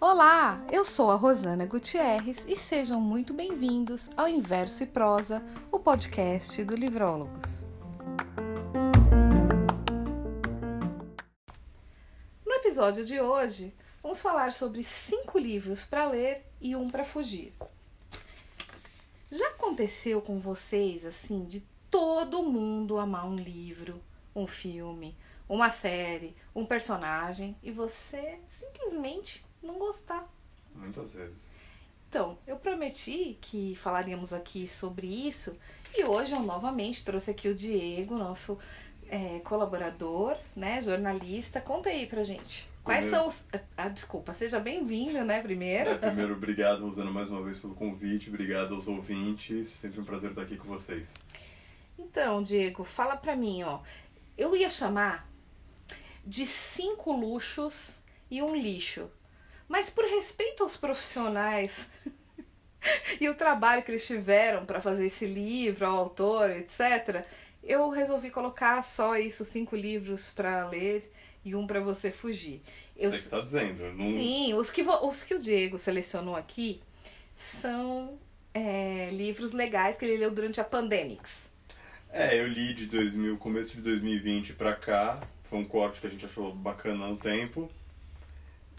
Olá, eu sou a Rosana Gutierrez e sejam muito bem-vindos ao Inverso e Prosa, o podcast do Livrólogos. No episódio de hoje, vamos falar sobre cinco livros para ler e um para fugir. Já aconteceu com vocês assim de todo mundo amar um livro, um filme, uma série, um personagem e você simplesmente não gostar? Muitas vezes. Então, eu prometi que falaríamos aqui sobre isso e hoje eu novamente trouxe aqui o Diego, nosso é, colaborador, né, jornalista. Conta aí pra gente. Quais Primeiro- são os. Ah, desculpa, seja bem-vindo, né, primeiro. É, primeiro, obrigado, Rosana, mais uma vez pelo convite. Obrigado aos ouvintes. Sempre um prazer estar aqui com vocês. Então, Diego, fala pra mim, ó. Eu ia chamar de cinco luxos e um lixo. Mas por respeito aos profissionais e o trabalho que eles tiveram para fazer esse livro, ao autor, etc., eu resolvi colocar só isso, cinco livros para ler e um para você fugir. Eu, Você está dizendo. Não... Sim, os que, vo- os que o Diego selecionou aqui são é, livros legais que ele leu durante a Pandemics. É, eu li de 2000, começo de 2020 pra cá. Foi um corte que a gente achou bacana no tempo.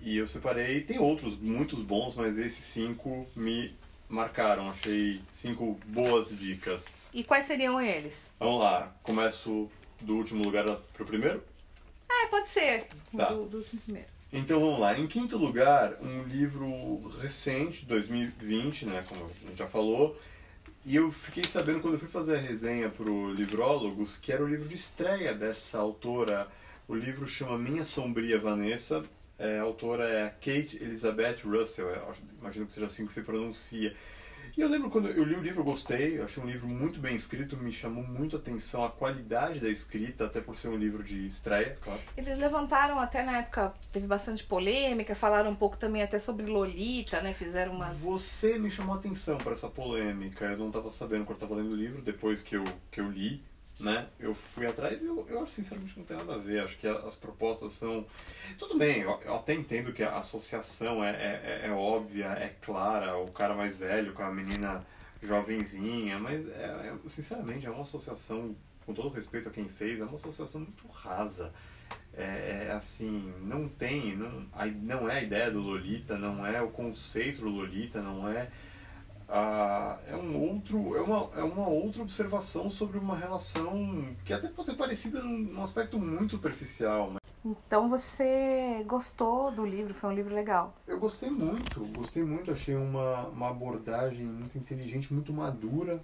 E eu separei. Tem outros muitos bons, mas esses cinco me marcaram. Achei cinco boas dicas. E quais seriam eles? Vamos lá. Começo do último lugar pro primeiro? É, pode ser. Tá. Do, do primeiro. Então vamos lá. Em quinto lugar, um livro recente, 2020, né, como a gente já falou. E eu fiquei sabendo quando eu fui fazer a resenha pro Livrólogos que era o livro de estreia dessa autora. O livro chama Minha Sombria Vanessa. É, a autora é Kate Elizabeth Russell, eu imagino que seja assim que se pronuncia. E eu lembro quando eu li o livro, eu gostei, eu achei um livro muito bem escrito, me chamou muito a atenção a qualidade da escrita, até por ser um livro de estreia, claro. Eles levantaram até na época, teve bastante polêmica, falaram um pouco também até sobre Lolita, né? Fizeram umas. Você me chamou a atenção para essa polêmica. Eu não estava sabendo quando estava lendo o livro, depois que eu, que eu li, né? Eu fui atrás e eu, eu acho sinceramente que não tem nada a ver. Acho que as propostas são. Tudo bem, eu, até entendo que a associação é, é, é- é óbvia, é clara, o cara mais velho com a menina jovenzinha, mas é, é- sinceramente é uma associação, com todo respeito a quem fez, é uma associação muito rasa. É, é assim, não tem, não, não é a ideia do Lolita, não é o conceito do Lolita, não é ah, é um outro é uma, é uma outra observação sobre uma relação que até pode ser parecida num, aspecto muito superficial. Mas Então você gostou do livro, foi um livro legal. eu gostei muito, gostei muito, achei uma, uma abordagem muito inteligente, muito madura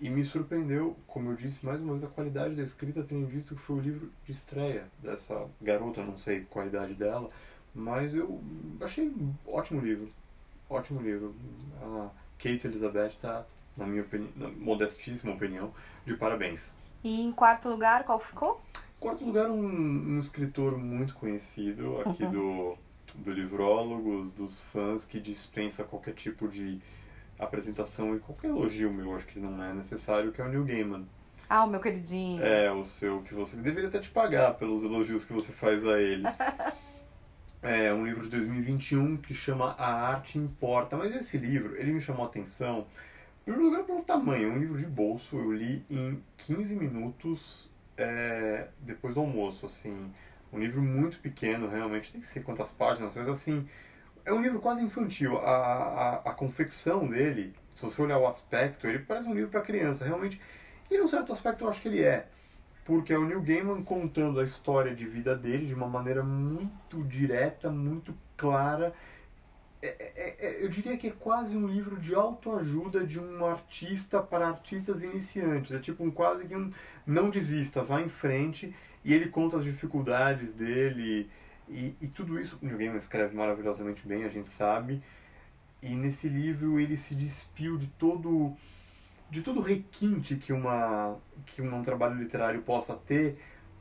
e me surpreendeu, como eu disse, mais uma vez a qualidade da escrita, tendo visto que foi o livro de estreia dessa garota, não sei qual a idade dela, mas eu achei um ótimo livro, ótimo livro. A Kate Elizabeth está, na minha opinião, na modestíssima opinião, de parabéns. E em quarto lugar, qual ficou? Quarto lugar, um, um escritor muito conhecido aqui do, do Livrólogos, dos fãs, que dispensa qualquer tipo de apresentação e qualquer elogio meu, acho que não é necessário, que é o Neil Gaiman. Ah, o meu queridinho. É, o seu, que você deveria até te pagar pelos elogios que você faz a ele. É um livro de 2021 que chama A Arte Importa, mas esse livro, ele me chamou a atenção, em primeiro lugar pelo tamanho, é um livro de bolso, eu li em 15 minutos é, depois do almoço, assim, um livro muito pequeno, realmente, nem sei quantas páginas, mas assim, é um livro quase infantil, a, a, a confecção dele, se você olhar o aspecto, ele parece um livro para criança, realmente, e num certo aspecto eu acho que ele é, porque é o Neil Gaiman contando a história de vida dele de uma maneira muito direta, muito clara. É- é- é- eu diria que é quase um livro de autoajuda de um artista para artistas iniciantes. É tipo um quase que um não desista, vá em frente. E ele conta as dificuldades dele. E, e tudo isso o Neil Gaiman escreve maravilhosamente bem, a gente sabe. E nesse livro ele se despiu de todo de todo requinte que uma que um trabalho literário possa ter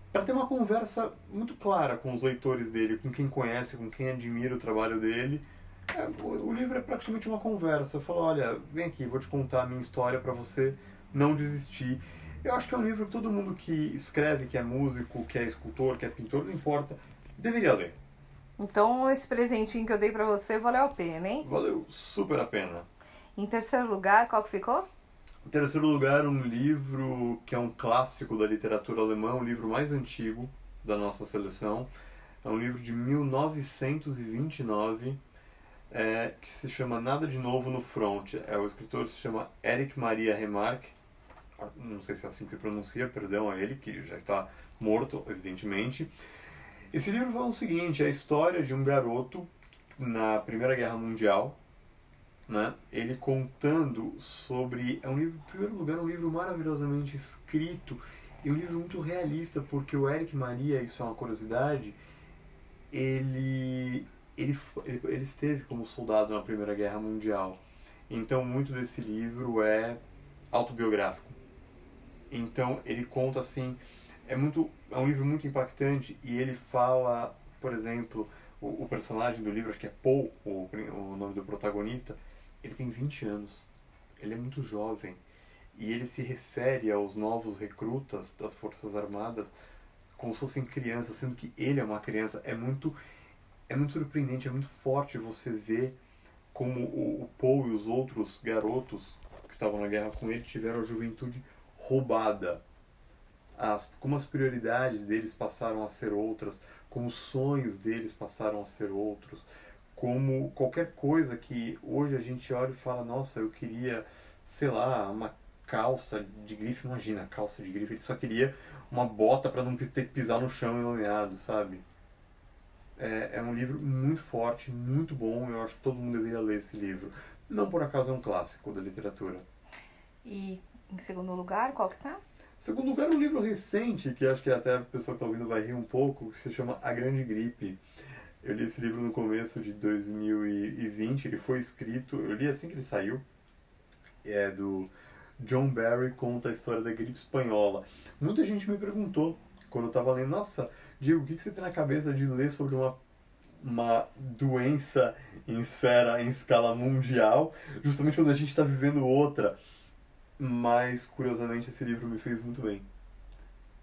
para ter uma conversa muito clara com os leitores dele, com quem conhece, com quem admira o trabalho dele. É, o, o livro é praticamente uma conversa. Fala, olha, vem aqui, vou te contar a minha história para você não desistir. Eu acho que é um livro que todo mundo que escreve, que é músico, que é escultor, que é pintor, não importa, deveria ler. Então esse presentinho que eu dei pra você valeu a pena, hein? Valeu super a pena. Em terceiro lugar, qual que ficou? Em terceiro lugar, um livro que é um clássico da literatura alemã, o livro mais antigo da nossa seleção. É um livro de 1929 é, que se chama Nada de Novo no Front. É, o escritor se chama Eric Maria Remarque. Não sei se é assim que se pronuncia, perdão a ele, que já está morto, evidentemente. Esse livro fala o seguinte: é a história de um garoto na Primeira Guerra Mundial, né? Ele contando sobre é um livro, em primeiro lugar, é um livro maravilhosamente escrito e um livro muito realista, porque o Eric Maria, isso é uma curiosidade, ele ele, ele, esteve como soldado na Primeira Guerra Mundial. Então, muito desse livro é autobiográfico. Então, ele conta assim, é muito é um livro muito impactante e ele fala, por exemplo, o, o personagem do livro, acho que é Paul, o, o nome do protagonista, ele tem 20 anos. Ele é muito jovem e ele se refere aos novos recrutas das Forças Armadas como se fossem crianças, sendo que ele é uma criança. É muito é muito surpreendente, é muito forte você ver como o, o Paul e os outros garotos que estavam na guerra com ele tiveram a juventude roubada. As, como as prioridades deles passaram a ser outras, como os sonhos deles passaram a ser outros, como qualquer coisa que hoje a gente olha e fala, nossa, eu queria, sei lá, uma calça de grife, imagina, calça de grife, ele só queria uma bota para não ter que pisar no chão enlameado, sabe? É, é um livro muito forte, muito bom. Eu acho que todo mundo deveria ler esse livro. Não por acaso é um clássico da literatura. E em segundo lugar, qual que tá? Segundo lugar, um livro recente, que acho que até a pessoa que está ouvindo vai rir um pouco, que se chama A Grande Gripe. Eu li esse livro no começo de 2020, ele foi escrito, eu li assim que ele saiu, é do John Barry, conta a história da gripe espanhola. Muita gente me perguntou, quando eu estava lendo, nossa, Diego, o que, que você tem na cabeça de ler sobre uma, uma doença em esfera, em escala mundial, justamente quando a gente está vivendo outra? Mas, curiosamente, esse livro me fez muito bem.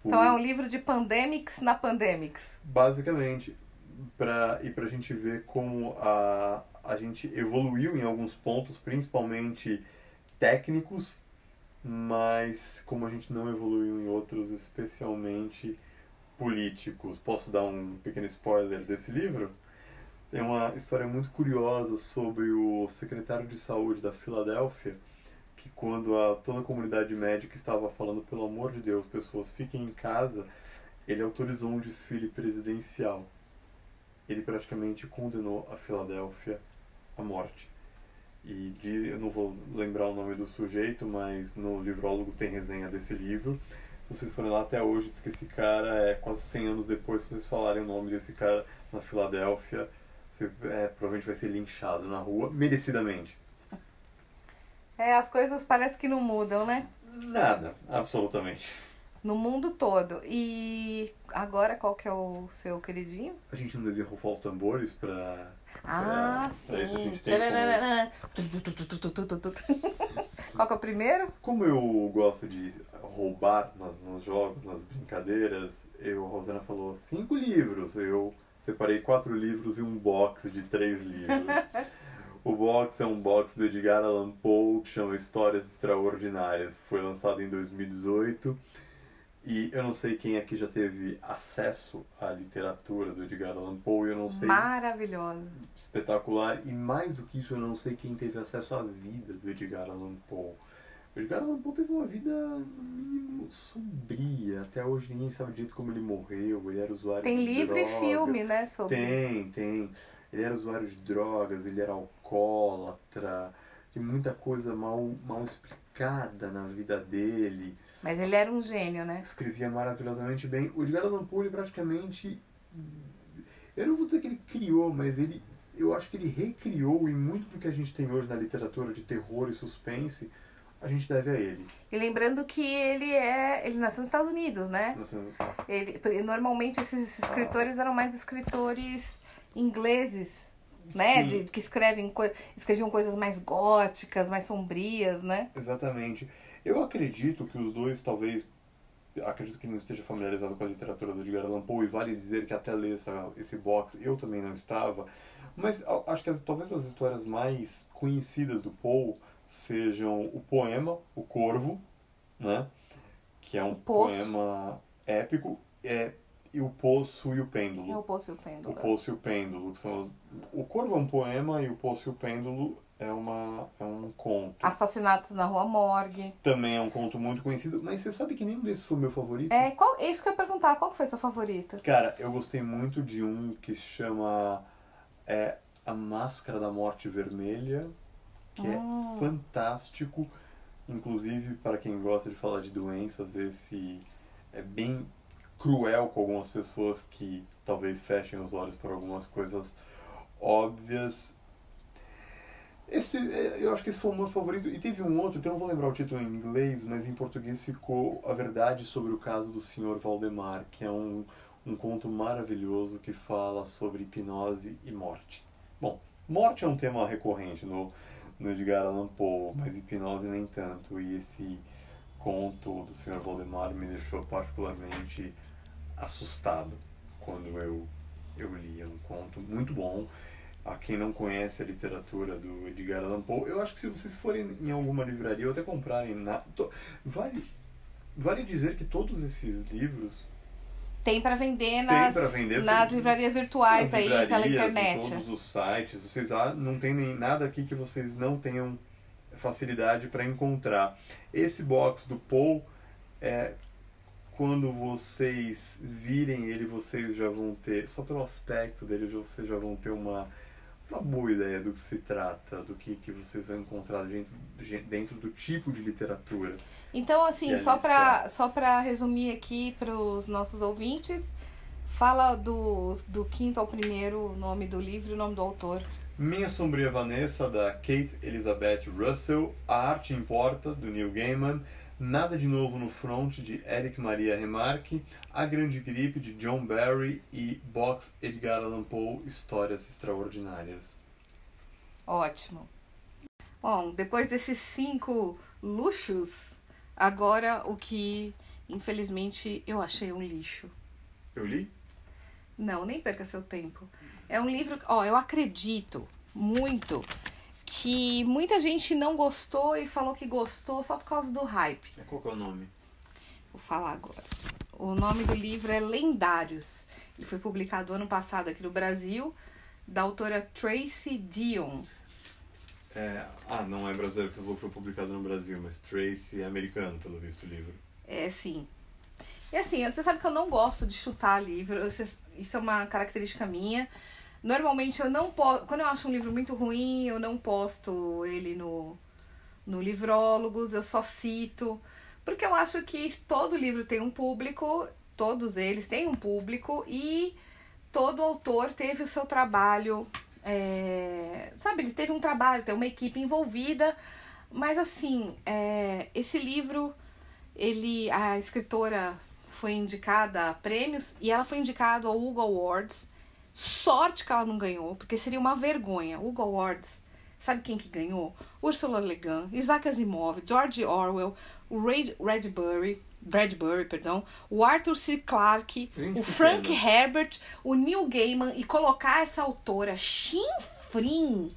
Por... Então é um livro de pandemics na pandemics. Basicamente, pra, e para a gente ver como a, a gente evoluiu em alguns pontos, principalmente técnicos, mas como a gente não evoluiu em outros, especialmente políticos. Posso dar um pequeno spoiler desse livro? Tem uma história muito curiosa sobre o secretário de saúde da Filadélfia, que quando a, toda a comunidade médica estava falando, pelo amor de Deus, pessoas fiquem em casa, ele autorizou um desfile presidencial. Ele praticamente condenou a Filadélfia à morte. E diz, eu não vou lembrar o nome do sujeito, mas no Livrólogos tem resenha desse livro se vocês forem lá até hoje, diz que esse cara é quase 100 anos depois, se vocês falarem o nome desse cara na Filadélfia, você é, provavelmente vai ser linchado na rua, merecidamente. É, as coisas parece que não mudam, né? Nada, absolutamente. No mundo todo. E agora qual que é o seu queridinho? A gente não devia rufar os tambores pra. Ah, pra, sim. Pra isso a gente tem como... qual que é o primeiro? Como eu gosto de roubar nas, nos jogos, nas brincadeiras, eu, a Rosana falou cinco livros. Eu separei quatro livros e um box de três livros. o box é um box do Edgar Allan Poe que chama Histórias Extraordinárias. Foi lançado em 2018. E eu não sei quem aqui já teve acesso à literatura do Edgar Allan Poe, eu não sei. Maravilhosa. Espetacular. E mais do que isso, eu não sei quem teve acesso à vida do Edgar Allan Poe. O Edgar Allan Poe teve uma vida, sombria. Até hoje ninguém sabe direito como ele morreu. Ele era usuário tem de livro droga. e filme, né, sobre Tem, isso. tem. Ele era usuário de drogas, ele era alcoólatra. Tem muita coisa mal, mal explicada na vida dele. Mas ele era um gênio, né? Escrevia maravilhosamente bem. O Edgar Allan Poe, ele praticamente... Eu não vou dizer que ele criou, mas ele... Eu acho que ele recriou, e muito do que a gente tem hoje na literatura de terror e suspense a gente deve a ele. E lembrando que ele é. Ele nasceu nos Estados Unidos, né? Nasceu nos Estados ele, Normalmente esses escritores eram mais escritores ingleses, né? De, que escrevem, escreviam coisas mais góticas, mais sombrias, né? Exatamente. Eu acredito que os dois, talvez, acredito que não esteja familiarizado com a literatura do Edgar Allan Poe, e vale dizer que até ler essa, esse box eu também não estava, mas acho que as, talvez as histórias mais conhecidas do Poe sejam o poema O Corvo, né? que é um poema épico, é, e o Poço e o Pêndulo. É o Poço e o Pêndulo. O Poço e o Pêndulo. São, o Corvo é um poema e o Poço e o Pêndulo é, uma, é um conto. Assassinatos na Rua Morgue. Também é um conto muito conhecido, mas você sabe que nenhum desses foi meu favorito? É, qual, é isso que eu ia perguntar, qual foi seu favorito? Cara, eu gostei muito de um que se chama é, A Máscara da Morte Vermelha, que é Hum. fantástico. Inclusive, para quem gosta de falar de doenças, esse é bem cruel com algumas pessoas que talvez fechem os olhos para algumas coisas óbvias. Esse, é, eu acho que esse foi o meu favorito. E teve um outro, que eu não vou lembrar o título em inglês, mas em português ficou A Verdade sobre o Caso do Sr. Valdemar, que é um, um conto maravilhoso que fala sobre hipnose e morte. Bom, morte é um tema recorrente no, no Edgar Allan Poe, mas hipnose nem tanto. E esse conto do Sr. Valdemar me deixou particularmente assustado quando eu, eu li. É um conto muito bom. A quem não conhece a literatura do Edgar Allan Poe, eu acho que se vocês forem em alguma livraria ou até comprarem na. to- Vale, vale dizer que todos esses livros Tem pra vender têm nas, para vender nas livrarias virtuais nas aí, pela livrarias, internet. Em todos os sites. Vocês ah, não tem nem nada aqui que vocês não tenham facilidade para encontrar. Esse box do Paul é quando vocês virem ele, vocês já vão ter, só pelo aspecto dele, vocês já vão ter uma, uma boa ideia do que se trata, do que, que vocês vão encontrar dentro, dentro do tipo de literatura. Então, assim, E só pra, só pra resumir aqui pros nossos ouvintes, fala do, do quinto ao primeiro nome do livro e o nome do autor. Minha Sombria Vanessa, da Kate Elizabeth Russell, A Arte Importa, do Neil Gaiman, Nada de Novo no Front, de Eric Maria Remarque, A Grande Gripe, de John Barry e Box Edgar Allan Poe, Histórias Extraordinárias. Ótimo. Bom, depois desses cinco luxos, agora o que, infelizmente, eu achei um lixo. Eu li? Não, nem perca seu tempo. É um livro, ó, eu acredito muito que muita gente não gostou e falou que gostou só por causa do hype. Qual que é o nome? Vou falar agora. O nome do livro é Lendários. Ele foi publicado ano passado aqui no Brasil, da autora Tracy Dion. É, ah, não é brasileiro que você falou que foi publicado no Brasil, mas Tracy é americano, pelo visto, o livro. É, sim. E assim, você sabe que eu não gosto de chutar livro. Isso é uma característica minha. Normalmente eu não posto. Quando eu acho um livro muito ruim, eu não posto ele no, no Livrólogos, eu só cito. Porque eu acho que todo livro tem um público, todos eles têm um público, e todo autor teve o seu trabalho. é, sabe, ele teve um trabalho, tem uma equipe envolvida. Mas assim, é, esse livro ele a escritora foi indicada a prêmios e ela foi indicada ao Hugo Awards. Sorte que ela não ganhou, porque seria uma vergonha. Hugo Awards, sabe quem que ganhou? Ursula Le Guin, Isaac Asimov, George Orwell, o Ray Bradbury, Bradbury, perdão, o Arthur C. Clarke, o Frank. Herbert, o Neil Gaiman e colocar essa autora chinfrim.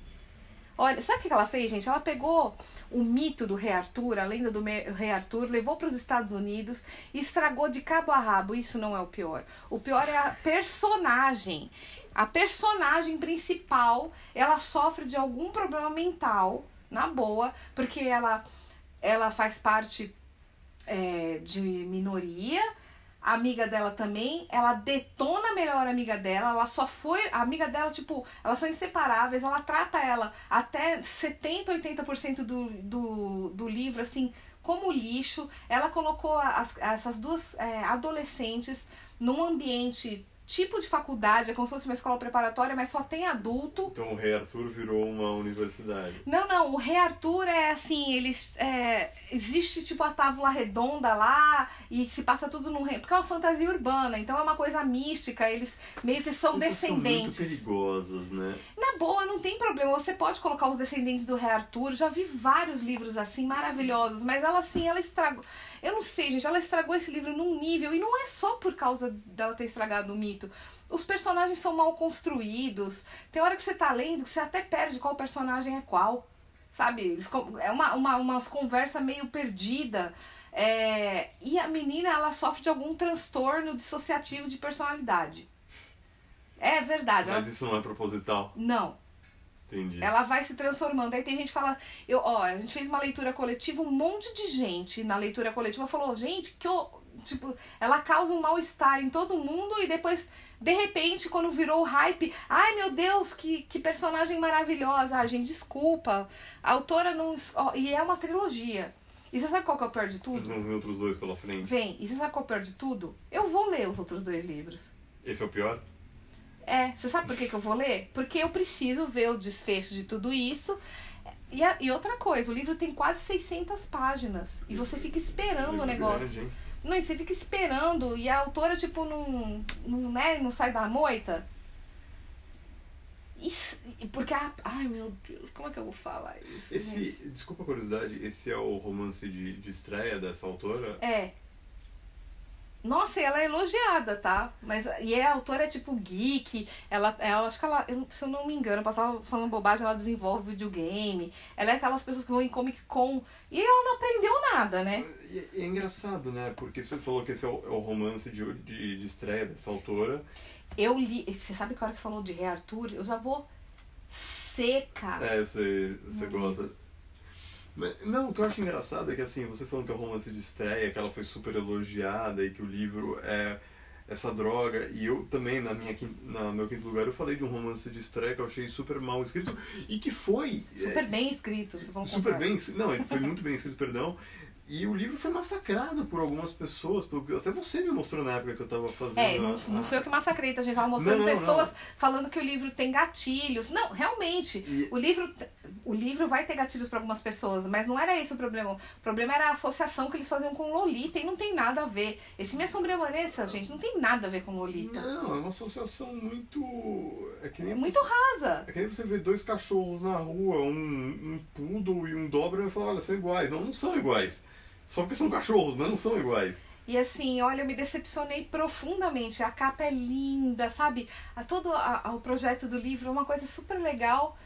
Olha, sabe o que ela fez, gente? Ela pegou o mito do Rei Arthur, a lenda do Rei Arthur, levou para os Estados Unidos e estragou de cabo a rabo. Isso não é o pior. O pior é a personagem. A personagem principal, ela sofre de algum problema mental, na boa, porque ela, ela faz parte é, de minoria. A amiga dela também, ela detona a melhor amiga dela, ela só foi. A amiga dela, tipo, elas são inseparáveis, ela trata ela até 70%, 80% do, do, do livro, assim, como lixo. Ela colocou as, essas duas é, adolescentes num ambiente tipo de faculdade, é como se fosse uma escola preparatória, mas só tem adulto. Então o Rei Arthur virou uma universidade. Não, não, o Rei Arthur é assim, eles. É, existe tipo a tábua redonda lá e se passa tudo num rei. Porque é uma fantasia urbana, então é uma coisa mística, eles meio que são Essas descendentes. São muito perigosas, né? Na boa, não tem problema. Você pode colocar os descendentes do Rei Arthur. Já vi vários livros assim, maravilhosos. Mas ela, assim, ela estragou. Eu não sei, gente. Ela estragou esse livro num nível. E não é só por causa dela ter estragado o mito. Os personagens são mal construídos. Tem hora que você tá lendo que você até perde qual personagem é qual. Sabe? É uma, uma, umas conversas meio perdida. É, e a menina, ela sofre de algum transtorno dissociativo de personalidade. É verdade. ela- Mas isso não é proposital. Não. Entendi. Ela vai se transformando. Aí tem gente que fala, eu, ó, a gente fez uma leitura coletiva, um monte de gente na leitura coletiva falou, gente, que eu, tipo, ela causa um mal-estar em todo mundo e depois, de repente, quando virou o hype, ai meu Deus, que, que personagem maravilhosa. Ah, gente, desculpa. A autora não. ó, e é uma trilogia. E você sabe qual que é o pior de tudo? Não vem outros dois pela frente. Vem, e você sabe qual é o pior de tudo? Eu vou ler os outros dois livros. Esse é o pior? É, você sabe por que, que eu vou ler? Porque eu preciso ver o desfecho de tudo isso. E, a- e outra coisa, o livro tem quase 600 páginas. E você fica esperando o negócio. grande? Não, e você fica esperando. E a autora, tipo, não, não, né, não sai da moita. Isso, porque a. Ai, meu Deus, como é que eu vou falar isso? Esse, gente? desculpa a curiosidade, esse é o romance de, de estreia dessa autora? É. Nossa, e ela é elogiada, tá? Mas e a autora é tipo geek. Ela, ela acho que ela, eu- se eu não me engano, eu passava falando bobagem, ela desenvolve videogame. Ela é aquelas pessoas que vão em Comic Con e ela não aprendeu nada, né? E é, é engraçado, né? Porque você falou que esse é o, é o romance de, de, de estreia dessa autora. Eu li. Você sabe que a hora que falou de Rei Arthur, eu já vou seca. É, você, você Não gosta. Mas, não, o que eu acho engraçado é que assim, você falando que é o romance de estreia, que ela foi super elogiada e que o livro é essa droga, e eu também, na minha na meu quinto lugar, eu falei de um romance de estreia que eu achei super mal escrito e que foi. Super é, bem escrito, você falou Super bem, não, ele foi muito bem escrito, perdão. E o livro foi massacrado por algumas pessoas, pelo- até você me mostrou na época que eu tava fazendo. É, não, a- não foi eu que massacrei, tá? A gente tava mostrando Não, não, pessoas falando que o livro tem gatilhos. Não, realmente. E- O livro, o livro vai ter gatilhos para algumas pessoas, mas não era esse o problema. O problema era a associação que eles faziam com Lolita e não tem nada a ver. Esse Minha Sombria Vanessa, gente, não tem nada a ver com Lolita. Não, é uma associação muito. É que nem muito rasa. É que nem você vê dois cachorros na rua, um, um poodle e um doberman e fala, olha, são iguais. Não, não são iguais. Só porque são cachorros, mas não são iguais. E assim, olha, eu me decepcionei profundamente. A capa é linda, sabe? A, todo a- a- o projeto do livro é uma coisa super legal.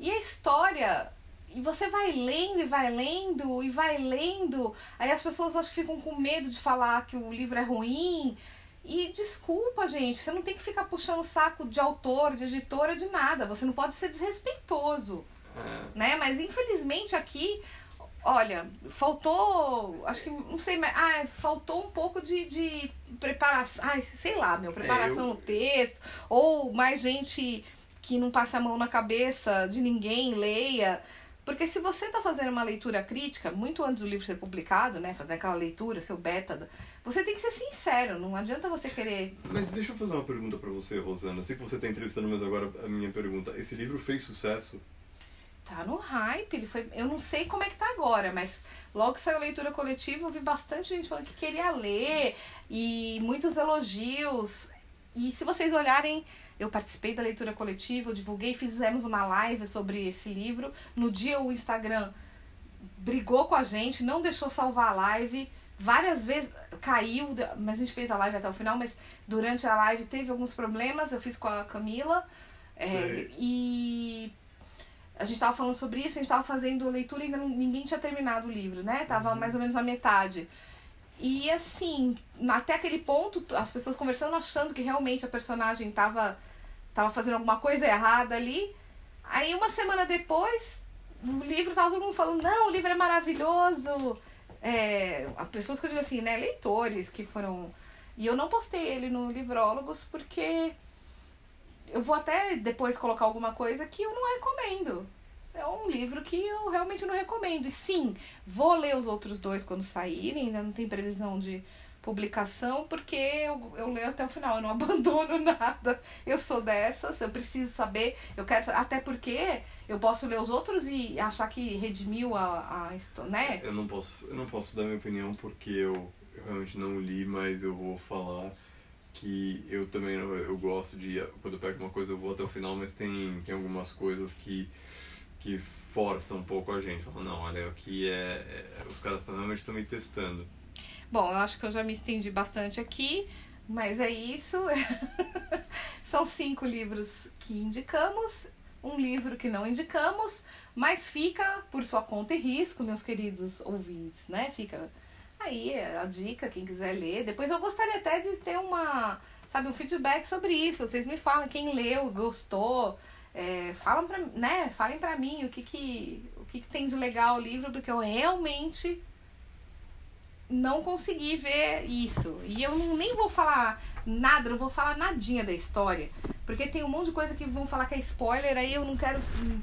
E a história. E você vai lendo e vai lendo e vai lendo. Aí as pessoas acho que ficam com medo de falar que o livro é ruim. E desculpa, gente, você não tem que ficar puxando o saco de autor, de editora, de nada. Você não pode ser desrespeitoso É. né? Mas infelizmente aqui, olha, faltou, acho que, não sei, mas ah, faltou um pouco de, de preparação, ai, sei lá, meu, preparação É, eu- no texto, ou mais gente que não passe a mão na cabeça de ninguém, leia. Porque se você está fazendo uma leitura crítica, muito antes do livro ser publicado, né, fazer aquela leitura, seu beta, você tem que ser sincero, não adianta você querer Mas deixa eu fazer uma pergunta pra você, Rosana. Eu sei que você tá entrevistando, mas agora a minha pergunta. Esse livro fez sucesso? Tá no hype, ele foi. Eu não sei como é que tá agora, mas logo que saiu a leitura coletiva, eu vi bastante gente falando que queria ler e muitos elogios. E se vocês olharem, eu participei da leitura coletiva, eu divulguei, fizemos uma live sobre esse livro. No dia o Instagram brigou com a gente, não deixou salvar a live. Várias vezes caiu, mas a gente fez a live até o final, mas durante a live teve alguns problemas, eu fiz com a Camila. é, e a gente tava falando sobre isso, a gente tava fazendo leitura e ainda ninguém tinha terminado o livro, né? Tava mais ou menos na metade. E assim, até aquele ponto, as pessoas conversando achando que realmente a personagem tava, tava fazendo alguma coisa errada ali. Aí uma semana depois, o livro tava todo mundo falando, não, o livro é maravilhoso. É, as pessoas que eu digo assim, né, leitores que foram. E eu não postei ele no Livrólogos porque eu vou até depois colocar alguma coisa que eu não recomendo. É um livro que eu realmente não recomendo. E sim, vou ler os outros dois quando saírem, ainda não tem previsão de publicação porque eu, eu leio até o final, eu não abandono nada. Eu sou dessas, eu preciso saber, eu quero até porque eu posso ler os outros e achar que redimiu a, a né? Eu não posso, eu não posso dar minha opinião porque eu, eu realmente não li, mas eu vou falar que eu também eu gosto de quando eu pego uma coisa eu vou até o final, mas tem tem algumas coisas que que forçam um pouco a gente. Falam, não, olha, aqui é, é os caras estão realmente estão me testando. Bom, eu acho que eu já me estendi bastante aqui, mas é isso. São cinco livros que indicamos, um livro que não indicamos, mas fica por sua conta e risco, meus queridos ouvintes, né? Fica aí a dica, quem quiser ler. Depois eu gostaria até de ter uma, sabe, um feedback sobre isso. Vocês me falam quem leu, gostou. É, falam pra, né, falem pra mim o que que, o que que tem de legal o livro, porque eu realmente não consegui ver isso. E eu não, nem vou falar nada, não vou falar nadinha da história. Porque tem um monte de coisa que vão falar que é spoiler, aí eu não quero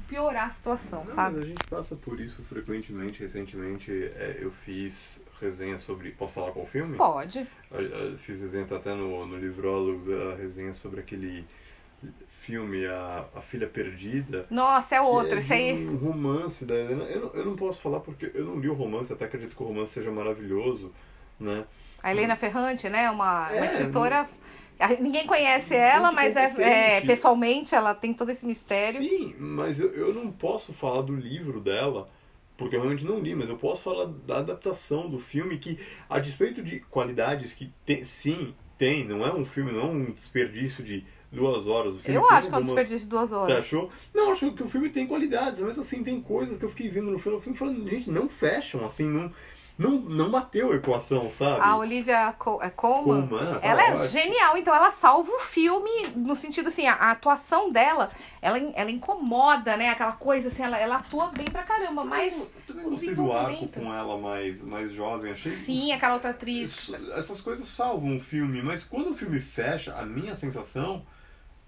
piorar a situação, não, sabe? Mas a gente passa por isso frequentemente. Recentemente é, eu fiz resenha sobre. Posso falar qual filme? Pode. Eu, eu fiz resenha tá até no, no Livrólogos, a resenha sobre aquele filme a, a Filha Perdida. Nossa, é outro, é isso aí. Um romance da Helena. Eu não, eu não posso falar porque eu não li o romance, até acredito que o romance seja maravilhoso, né? A Helena Ferrante, né? Uma, É, uma escritora. Ninguém conhece ela, mas é, é, pessoalmente ela tem todo esse mistério. Sim, mas eu, eu não posso falar do livro dela, porque eu realmente não li, mas eu posso falar da adaptação do filme, que a despeito de qualidades que tem, sim, tem, não é um filme, não é um desperdício de duas horas. O filme Eu acho que é um desperdício de duas Você horas. achou? Não, eu acho que o filme tem qualidades, mas assim, tem coisas que eu fiquei vendo no filme, o filme falando, gente, não fecham, assim, não, não, não bateu a equação, sabe? A Olivia Co é Colman, Colman, ah, ela é genial, então ela salva o filme no sentido assim, a, a atuação dela, ela, ela incomoda, né? Aquela coisa assim, ela, ela atua bem pra caramba, mas eu também o gostei do arco com ela mais, mais jovem, achei sim, aquela outra atriz. Isso- essas coisas salvam o filme, mas quando o filme fecha, a minha sensação,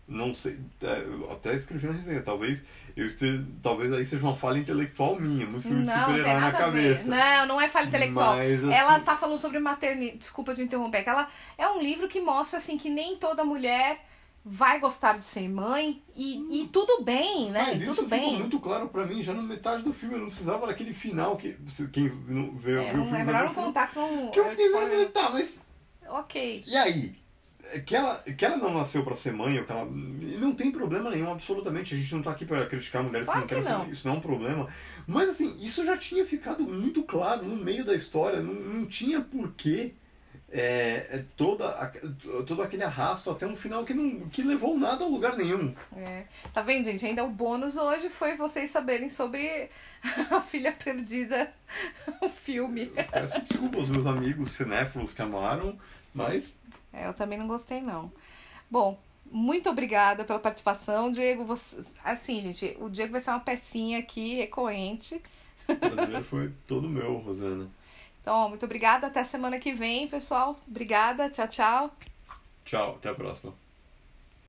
não sei, é, até escrevi na resenha, talvez eu esteja, talvez aí seja uma falha intelectual minha, muito filme de Não, super-herói na cabeça. Não, não é falha intelectual. Mas, assim, Ela tá falando sobre maternidade. Desculpa de interromper. que Ela é um livro que mostra assim que nem toda mulher vai gostar de ser mãe e, e tudo bem, né? Mas isso tudo ficou bem. muito claro pra mim já na metade do filme. Eu não precisava daquele final que quem não vê, É, viu o filme. é melhor não contar que não. Que eu é fiquei vendo e falei, spoiler. tá, mas Ok. e aí? É Que ela, que ela não nasceu pra ser mãe, ou que ela. Não tem problema nenhum, absolutamente. A gente não tá aqui pra criticar mulheres Claro que não que querem ser. Isso não é um problema. Mas assim, isso já tinha ficado muito claro no meio da história. Não, não tinha porquê. É, é toda, a- todo aquele arrasto até um final que não que levou nada a lugar nenhum. É. Tá vendo, gente? Ainda o bônus hoje foi vocês saberem sobre a filha perdida, o filme. Peço desculpa aos meus amigos cinéfilos que amaram, mas eu também não gostei, não. Bom, muito obrigada pela participação, Diego. Você... Assim, gente, o Diego vai ser uma pecinha aqui recorrente. o prazer foi todo meu, Rosana. Então, muito obrigada. Até semana que vem, pessoal. Obrigada. Tchau, tchau. Tchau, até a próxima.